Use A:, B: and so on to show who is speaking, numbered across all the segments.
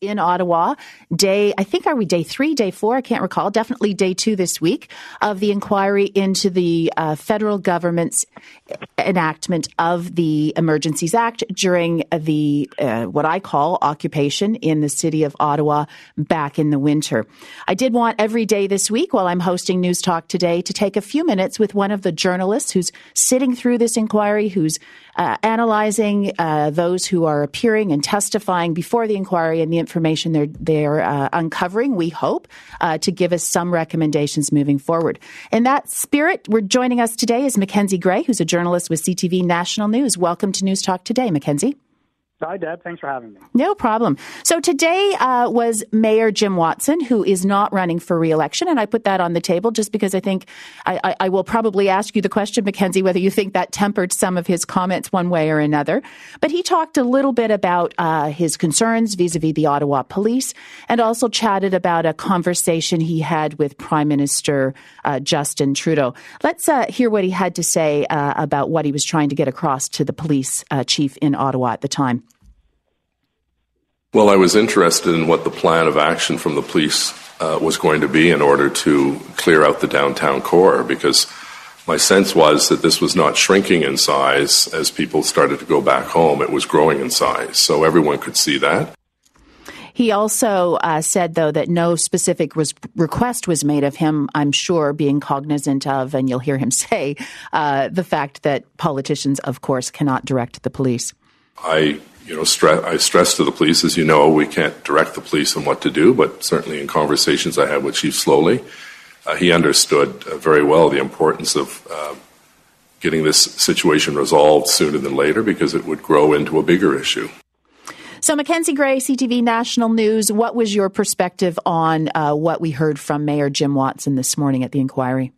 A: in Ottawa. Day, I think, are we day three, day four? I can't recall. Definitely day two this week of the inquiry into the uh, federal government's enactment of the Emergencies Act during the uh, what I call occupation in the city of Ottawa back in the winter. I did want every day this week while I'm hosting Newstalk Today to take a few minutes with one of the journalists who's sitting through this inquiry, who's uh, analyzing uh, those who are appearing and testifying before the inquiry and the information they're they're uh, uncovering. We hope uh, to give us some recommendations moving forward. In that spirit, we're joining us today is Mackenzie Gray, who's a journalist with CTV National News. Welcome to Newstalk Today, Mackenzie.
B: Hi, Deb. Thanks for having me.
A: No problem. So today uh, was Mayor Jim Watson, who is not running for reelection, and I put that on the table just because I think I, I, I, will probably ask you the question, Mackenzie, whether you think that tempered some of his comments one way or another. But he talked a little bit about uh, his concerns vis-a-vis the Ottawa police, and also chatted about a conversation he had with Prime Minister uh, Justin Trudeau. Let's uh, hear what he had to say uh, about what he was trying to get across to the police uh, chief in Ottawa at the time.
C: Well, I was interested in what the plan of action from the police uh, was going to be in order to clear out the downtown core because my sense was that this was not shrinking in size as people started to go back home. It was growing in size. So everyone could see that.
A: He also uh, said, though, that no specific was, request was made of him, I'm sure, being cognizant of, and you'll hear him say, uh, the fact that politicians, of course, cannot direct the police.
C: I you know, stre- I stress to the police, as you know, we can't direct the police on what to do, but certainly in conversations I had with Chief Sloly, uh, he understood uh, very well the importance of uh, getting this situation resolved sooner than later because it would grow into a bigger issue.
A: So, Mackenzie Gray, CTV National News, what was your perspective on uh, what we heard from Mayor Jim Watson this morning at the inquiry?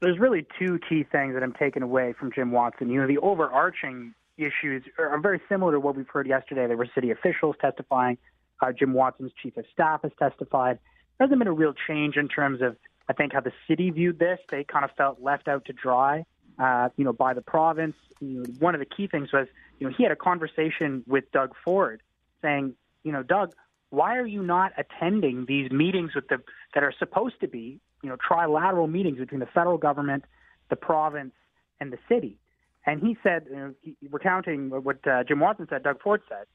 B: There's really two key things that I'm taking away from Jim Watson. You know, the overarching issues are very similar to what we've heard yesterday. There were city officials testifying. Uh, Jim Watson's chief of staff has testified. There hasn't been a real change in terms of, I think, how the city viewed this. They kind of felt left out to dry, uh, you know, by the province. You know, one of the key things was, you know, he had a conversation with Doug Ford saying, you know, Doug, why are you not attending these meetings with the that are supposed to be, you know, trilateral meetings between the federal government, the province, and the city? And he said, you know, recounting what uh, Jim Watson said, Doug Ford said,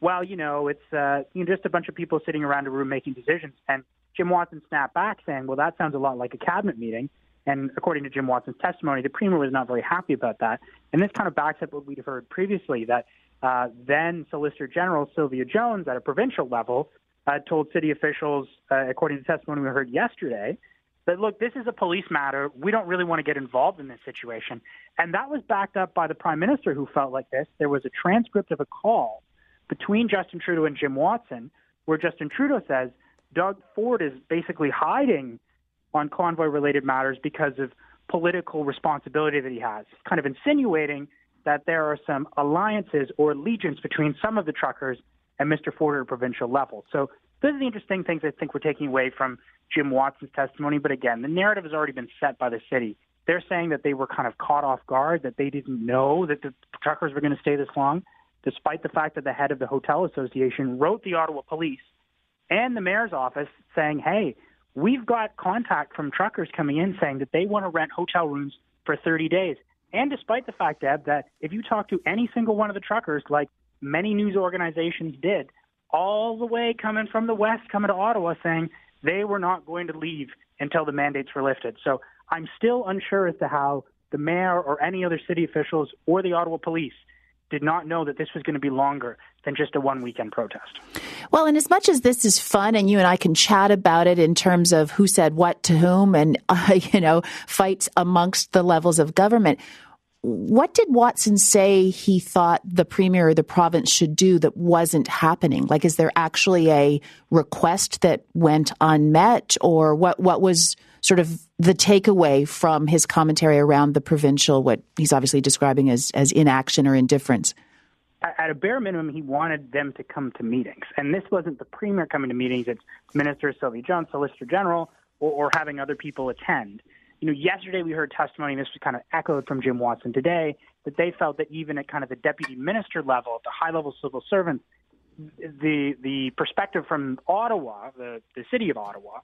B: well, you know, it's uh, you know, just a bunch of people sitting around a room making decisions. And Jim Watson snapped back saying, well, that sounds a lot like a cabinet meeting. And according to Jim Watson's testimony, the premier was not very happy about that. And this kind of backs up what we'd heard previously that uh, then Solicitor General Sylvia Jones at a provincial level uh, told city officials, uh, according to testimony we heard yesterday, that look, this is a police matter. We don't really want to get involved in this situation. And that was backed up by the prime minister who felt like this. There was a transcript of a call between Justin Trudeau and Jim Watson where Justin Trudeau says Doug Ford is basically hiding on convoy related matters because of political responsibility that he has, kind of insinuating that there are some alliances or allegiance between some of the truckers and Mr. Ford at a provincial level. So those are the interesting things I think we're taking away from Jim Watson's testimony. But again, the narrative has already been set by the city. They're saying that they were kind of caught off guard, that they didn't know that the truckers were going to stay this long, despite the fact that the head of the Hotel Association wrote the Ottawa police and the mayor's office saying, hey, we've got contact from truckers coming in saying that they want to rent hotel rooms for 30 days. And despite the fact, Deb, that if you talk to any single one of the truckers, like many news organizations did, all the way coming from the west, coming to Ottawa, saying they were not going to leave until the mandates were lifted. So I'm still unsure as to how the mayor or any other city officials or the Ottawa police did not know that this was going to be longer than just a one weekend protest.
A: Well, and as much as this is fun and you and I can chat about it in terms of who said what to whom and, uh, you know, fights amongst the levels of government, what did Watson say he thought the premier or the province should do that wasn't happening? Like, is there actually a request that went unmet, or what? What was sort of the takeaway from his commentary around the provincial? What he's obviously describing as as inaction or indifference.
B: At a bare minimum, he wanted them to come to meetings, and this wasn't the premier coming to meetings. It's Minister Sylvie Jones, Solicitor General, or, or having other people attend you know, yesterday we heard testimony, and this was kind of echoed from Jim Watson today, that they felt that even at kind of the deputy minister level, at the high level civil servants, the the perspective from Ottawa, the the city of Ottawa,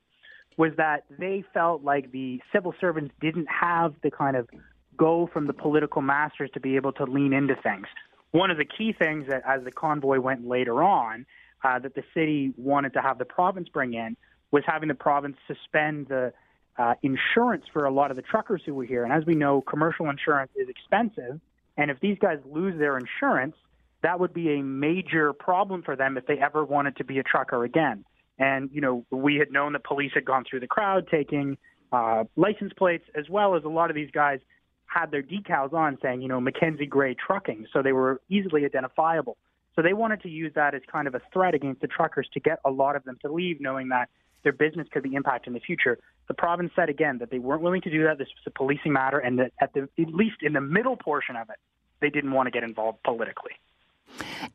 B: was that they felt like the civil servants didn't have the kind of go from the political masters to be able to lean into things. One of the key things that, as the convoy went later on, uh, that the city wanted to have the province bring in was having the province suspend the uh, insurance for a lot of the truckers who were here. And as we know, commercial insurance is expensive. And if these guys lose their insurance, that would be a major problem for them if they ever wanted to be a trucker again. And, you know, we had known that police had gone through the crowd taking uh, license plates, as well as a lot of these guys had their decals on saying, you know, Mackenzie Gray Trucking. So they were easily identifiable. So they wanted to use that as kind of a threat against the truckers to get a lot of them to leave, knowing that their business could be impacted in the future. The province said again that they weren't willing to do that. This was a policing matter, and that at the at least in the middle portion of it, they didn't want to get involved politically.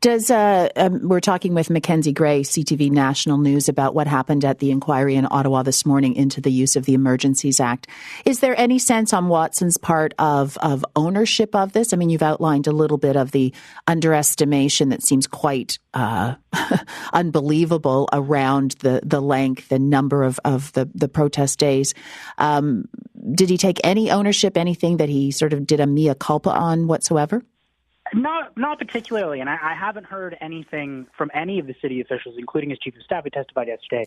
A: Does uh, um, we're talking with Mackenzie Gray, CTV National News, about what happened at the inquiry in Ottawa this morning into the use of the Emergencies Act. Is there any sense on Watson's part of of ownership of this? I mean, you've outlined a little bit of the underestimation that seems quite uh, unbelievable around the the length and number of of the the protest days. Um, did he take any ownership? Anything that he sort of did a mea culpa on whatsoever?
B: Not not particularly, and I, I haven't heard anything from any of the city officials, including his chief of staff, who testified yesterday.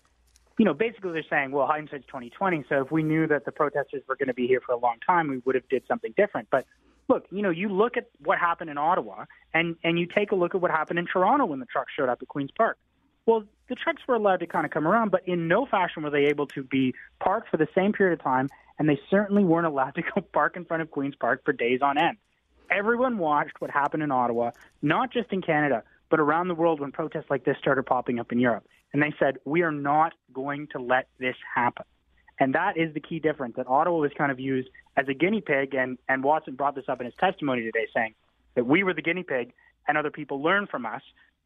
B: You know, basically they're saying, well, hindsight's twenty twenty. So if we knew that the protesters were going to be here for a long time, we would have did something different. But look, you know, you look at what happened in Ottawa, and and you take a look at what happened in Toronto when the trucks showed up at Queens Park. Well, the trucks were allowed to kind of come around, but in no fashion were they able to be parked for the same period of time, and they certainly weren't allowed to go park in front of Queens Park for days on end everyone watched what happened in Ottawa, not just in Canada, but around the world when protests like this started popping up in Europe. And they said, we are not going to let this happen. And that is the key difference that Ottawa was kind of used as a guinea pig. And, and Watson brought this up in his testimony today, saying that we were the guinea pig and other people learned from us.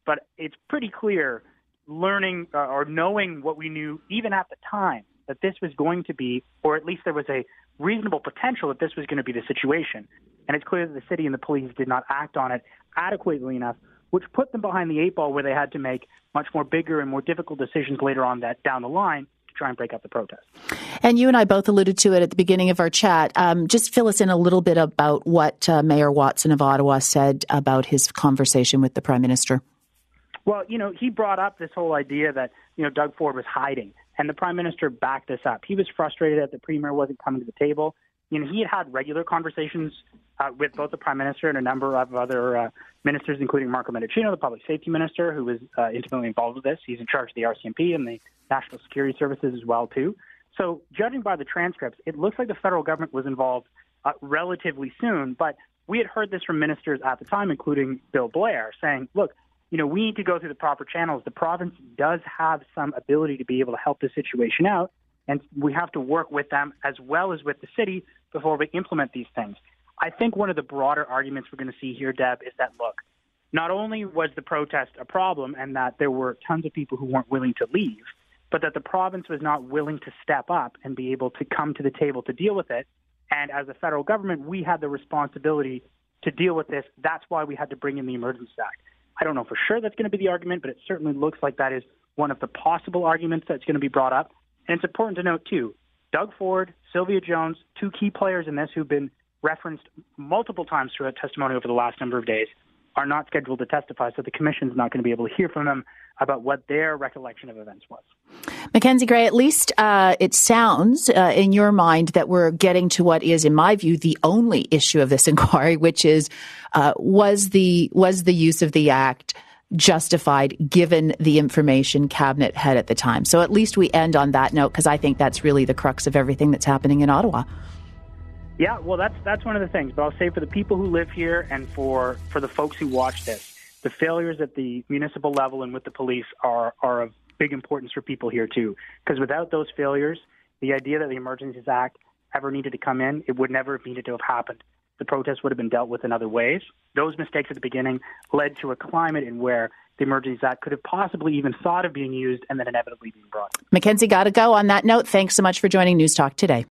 B: But it's pretty clear learning uh, or knowing what we knew even at the time that this was going to be, or at least there was a reasonable potential that this was going to be the situation. And it's clear that the city and the police did not act on it adequately enough, which put them behind the eight ball where they had to make much more bigger and more difficult decisions later on that down the line to try and break up the protest.
A: And you and I both alluded to it at the beginning of our chat. Um, just fill us in a little bit about what uh, Mayor Watson of Ottawa said about his conversation with the Prime Minister.
B: Well, you know, he brought up this whole idea that, you know, Doug Ford was hiding, and the Prime Minister backed this up. He was frustrated that the Premier wasn't coming to the table. You know, he had had regular conversations uh, with both the Prime Minister and a number of other uh, ministers, including Marco Mendicino, the Public Safety Minister, who was uh, intimately involved with this. He's in charge of the RCMP and the National Security Services as well, too. So, judging by the transcripts, it looks like the federal government was involved uh, relatively soon. But we had heard this from ministers at the time, including Bill Blair, saying, "Look, you know, we need to go through the proper channels. The province does have some ability to be able to help the situation out, and we have to work with them as well as with the city before we implement these things." I think one of the broader arguments we're going to see here, Deb, is that look, not only was the protest a problem and that there were tons of people who weren't willing to leave, but that the province was not willing to step up and be able to come to the table to deal with it. And as a federal government, we had the responsibility to deal with this. That's why we had to bring in the Emergency Act. I don't know for sure that's going to be the argument, but it certainly looks like that is one of the possible arguments that's going to be brought up. And it's important to note, too, Doug Ford, Sylvia Jones, two key players in this who've been referenced multiple times throughout testimony over the last number of days, are not scheduled to testify, so the commission is not going to be able to hear from them about what their recollection of events was.
A: Mackenzie Gray, at least uh, it sounds uh, in your mind that we're getting to what is, in my view, the only issue of this inquiry, which is uh, was the was the use of the act justified given the information cabinet had at the time. So at least we end on that note because I think that's really the crux of everything that's happening in Ottawa.
B: Yeah, well, that's that's one of the things. But I'll say for the people who live here and for for the folks who watch this, the failures at the municipal level and with the police are are of big importance for people here too. Because without those failures, the idea that the Emergencies Act ever needed to come in, it would never have needed to have happened. The protests would have been dealt with in other ways. Those mistakes at the beginning led to a climate in where the Emergencies Act could have possibly even thought of being used and then inevitably being brought.
A: Mackenzie, got to go. On that note, thanks so much for joining Newstalk Today.